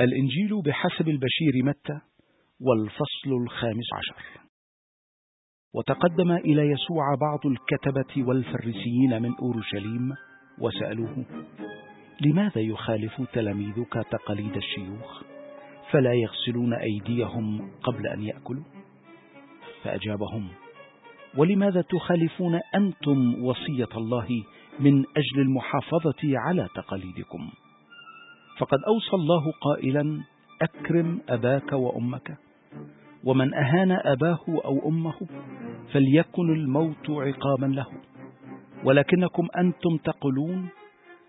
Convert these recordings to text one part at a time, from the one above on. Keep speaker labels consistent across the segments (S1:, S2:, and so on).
S1: الإنجيل بحسب البشير متى؟ والفصل الخامس عشر. وتقدم إلى يسوع بعض الكتبة والفريسيين من أورشليم وسألوه لماذا يخالف تلاميذك تقاليد الشيوخ؟ فلا يغسلون أيديهم قبل أن يأكلوا؟ فأجابهم ولماذا تخالفون أنتم وصية الله من أجل المحافظة على تقاليدكم؟ فقد أوصى الله قائلا أكرم أباك وأمك ومن أهان أباه أو أمه فليكن الموت عقابا له. ولكنكم أنتم تقولون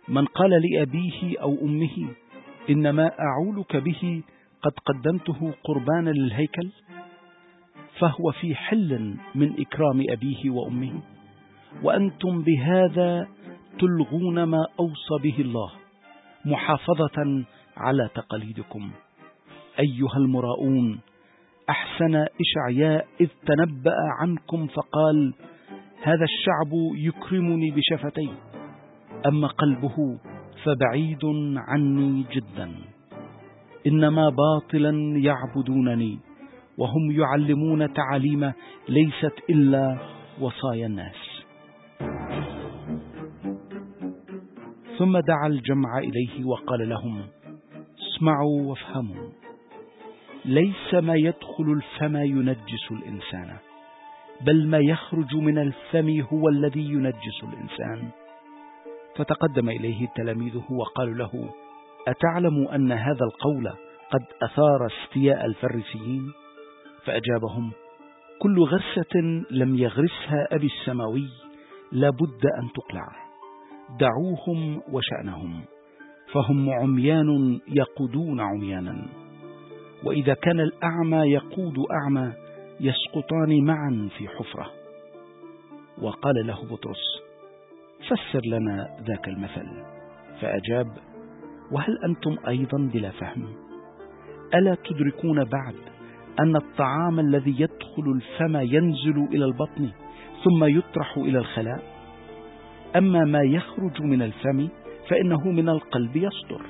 S1: من قال لأبيه أو أمه إنما أعولك به قد قدمته قربانا للهيكل فهو في حل من إكرام أبيه وأمه. وأنتم بهذا تلغون ما أوصى به الله. محافظة على تقاليدكم. أيها المراؤون أحسن إشعياء إذ تنبأ عنكم فقال هذا الشعب يكرمني بشفتيه. أما قلبه فبعيد عني جدا. إنما باطلا يعبدونني وهم يعلمون تعاليم ليست إلا وصايا الناس. ثم دعا الجمع إليه وقال لهم اسمعوا وافهموا ليس ما يدخل الفم ينجس الإنسان بل ما يخرج من الفم هو الذي ينجس الإنسان. فتقدم إليه تلاميذه وقالوا له أتعلم أن هذا القول قد أثار استياء الفريسيين؟ فأجابهم كل غرسة لم يغرسها أبي السماوي لابد أن تقلع دعوهم وشأنهم فهم عميان يقودون عميانا. وإذا كان الأعمى يقود أعمى يسقطان معا في حفرة. وقال له بطرس فسر لنا ذاك المثل. فأجاب وهل أنتم أيضا بلا فهم؟ ألا تدركون بعد أن الطعام الذي يدخل الفم ينزل إلى البطن ثم يطرح إلى الخلاء؟ أما ما يخرج من الفم فإنه من القلب يصدر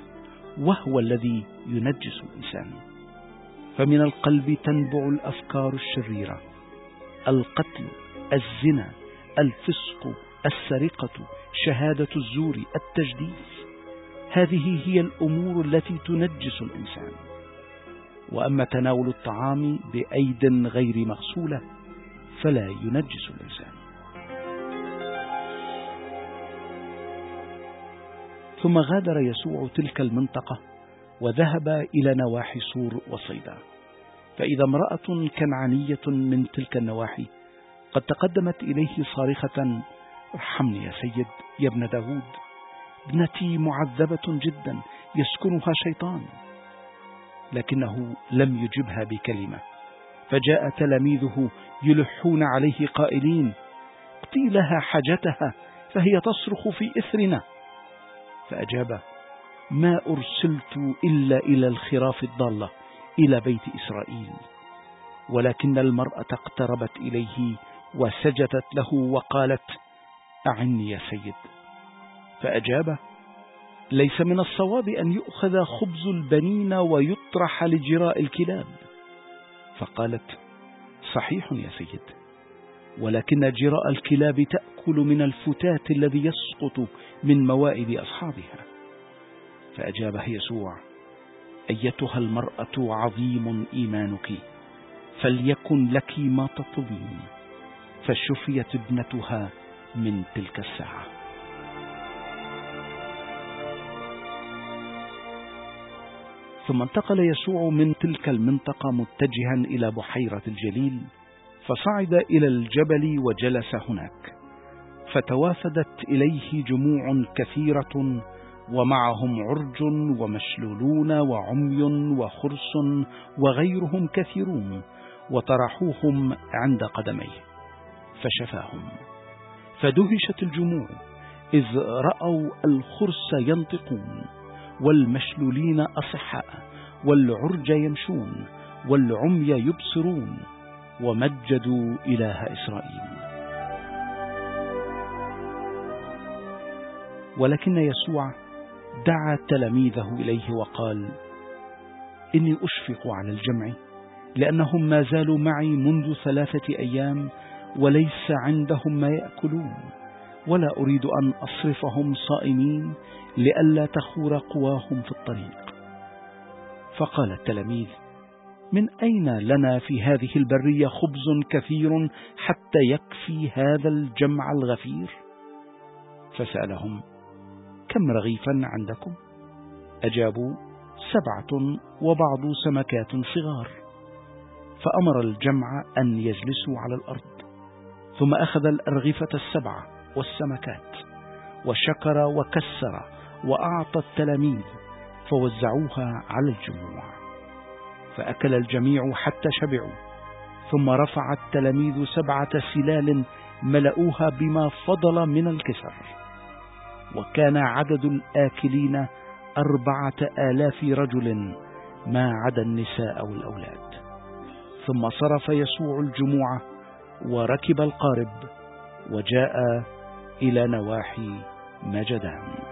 S1: وهو الذي ينجس الإنسان. فمن القلب تنبع الأفكار الشريرة القتل الزنا الفسق السرقة شهادة الزور التجديف. هذه هي الأمور التي تنجس الإنسان. وأما تناول الطعام بأيد غير مغسولة فلا ينجس الإنسان. ثم غادر يسوع تلك المنطقة وذهب إلى نواحي سور وصيدا. فإذا امرأة كنعانية من تلك النواحي قد تقدمت إليه صارخة ارحمني يا سيد يا ابن داود ابنتي معذبة جدا يسكنها شيطان. لكنه لم يجبها بكلمة. فجاء تلاميذه يلحون عليه قائلين اقضي لها حاجتها فهي تصرخ في إثرنا. فأجاب ما أرسلت إلا إلى الخراف الضالة إلى بيت إسرائيل. ولكن المرأة اقتربت إليه وسجدت له وقالت أعني يا سيد. فأجاب ليس من الصواب أن يؤخذ خبز البنين ويطرح لجراء الكلاب. فقالت صحيح يا سيد ولكن جراء الكلاب تأكل من الفتات الذي يسقط من موائد أصحابها. فأجابها يسوع أيتها المرأة عظيم إيمانك فليكن لك ما تطلبين. فشفيت ابنتها من تلك الساعة. ثم انتقل يسوع من تلك المنطقة متجها إلى بحيرة الجليل فصعد إلى الجبل وجلس هناك. فتوافدت إليه جموع كثيرة ومعهم عرج ومشلولون وعمي وخرس وغيرهم كثيرون وطرحوهم عند قدميه فشفاهم. فدهشت الجموع إذ رأوا الخرس ينطقون والمشلولين أصحاء والعرج يمشون والعمي يبصرون ومجدوا إله إسرائيل. ولكن يسوع دعا تلاميذه إليه وقال إني أشفق على الجمع لأنهم ما زالوا معي منذ ثلاثة أيام وليس عندهم ما يأكلون ولا أريد أن أصرفهم صائمين لئلا تخور قواهم في الطريق. فقال التلاميذ من أين لنا في هذه البرية خبز كثير حتى يكفي هذا الجمع الغفير؟ فسألهم كم رغيفا عندكم؟ أجابوا سبعة وبعض سمكات صغار. فأمر الجمع أن يجلسوا على الأرض. ثم أخذ الأرغفة السبعة والسمكات وشكر وكسر وأعطى التلاميذ فوزعوها على الجموع. فأكل الجميع حتى شبعوا. ثم رفع التلاميذ سبعة سلال ملؤوها بما فضل من الكسر. وكان عدد الآكلين أربعة آلاف رجل ما عدا النساء والأولاد. ثم صرف يسوع الجموع وركب القارب وجاء إلى نواحي مجدان.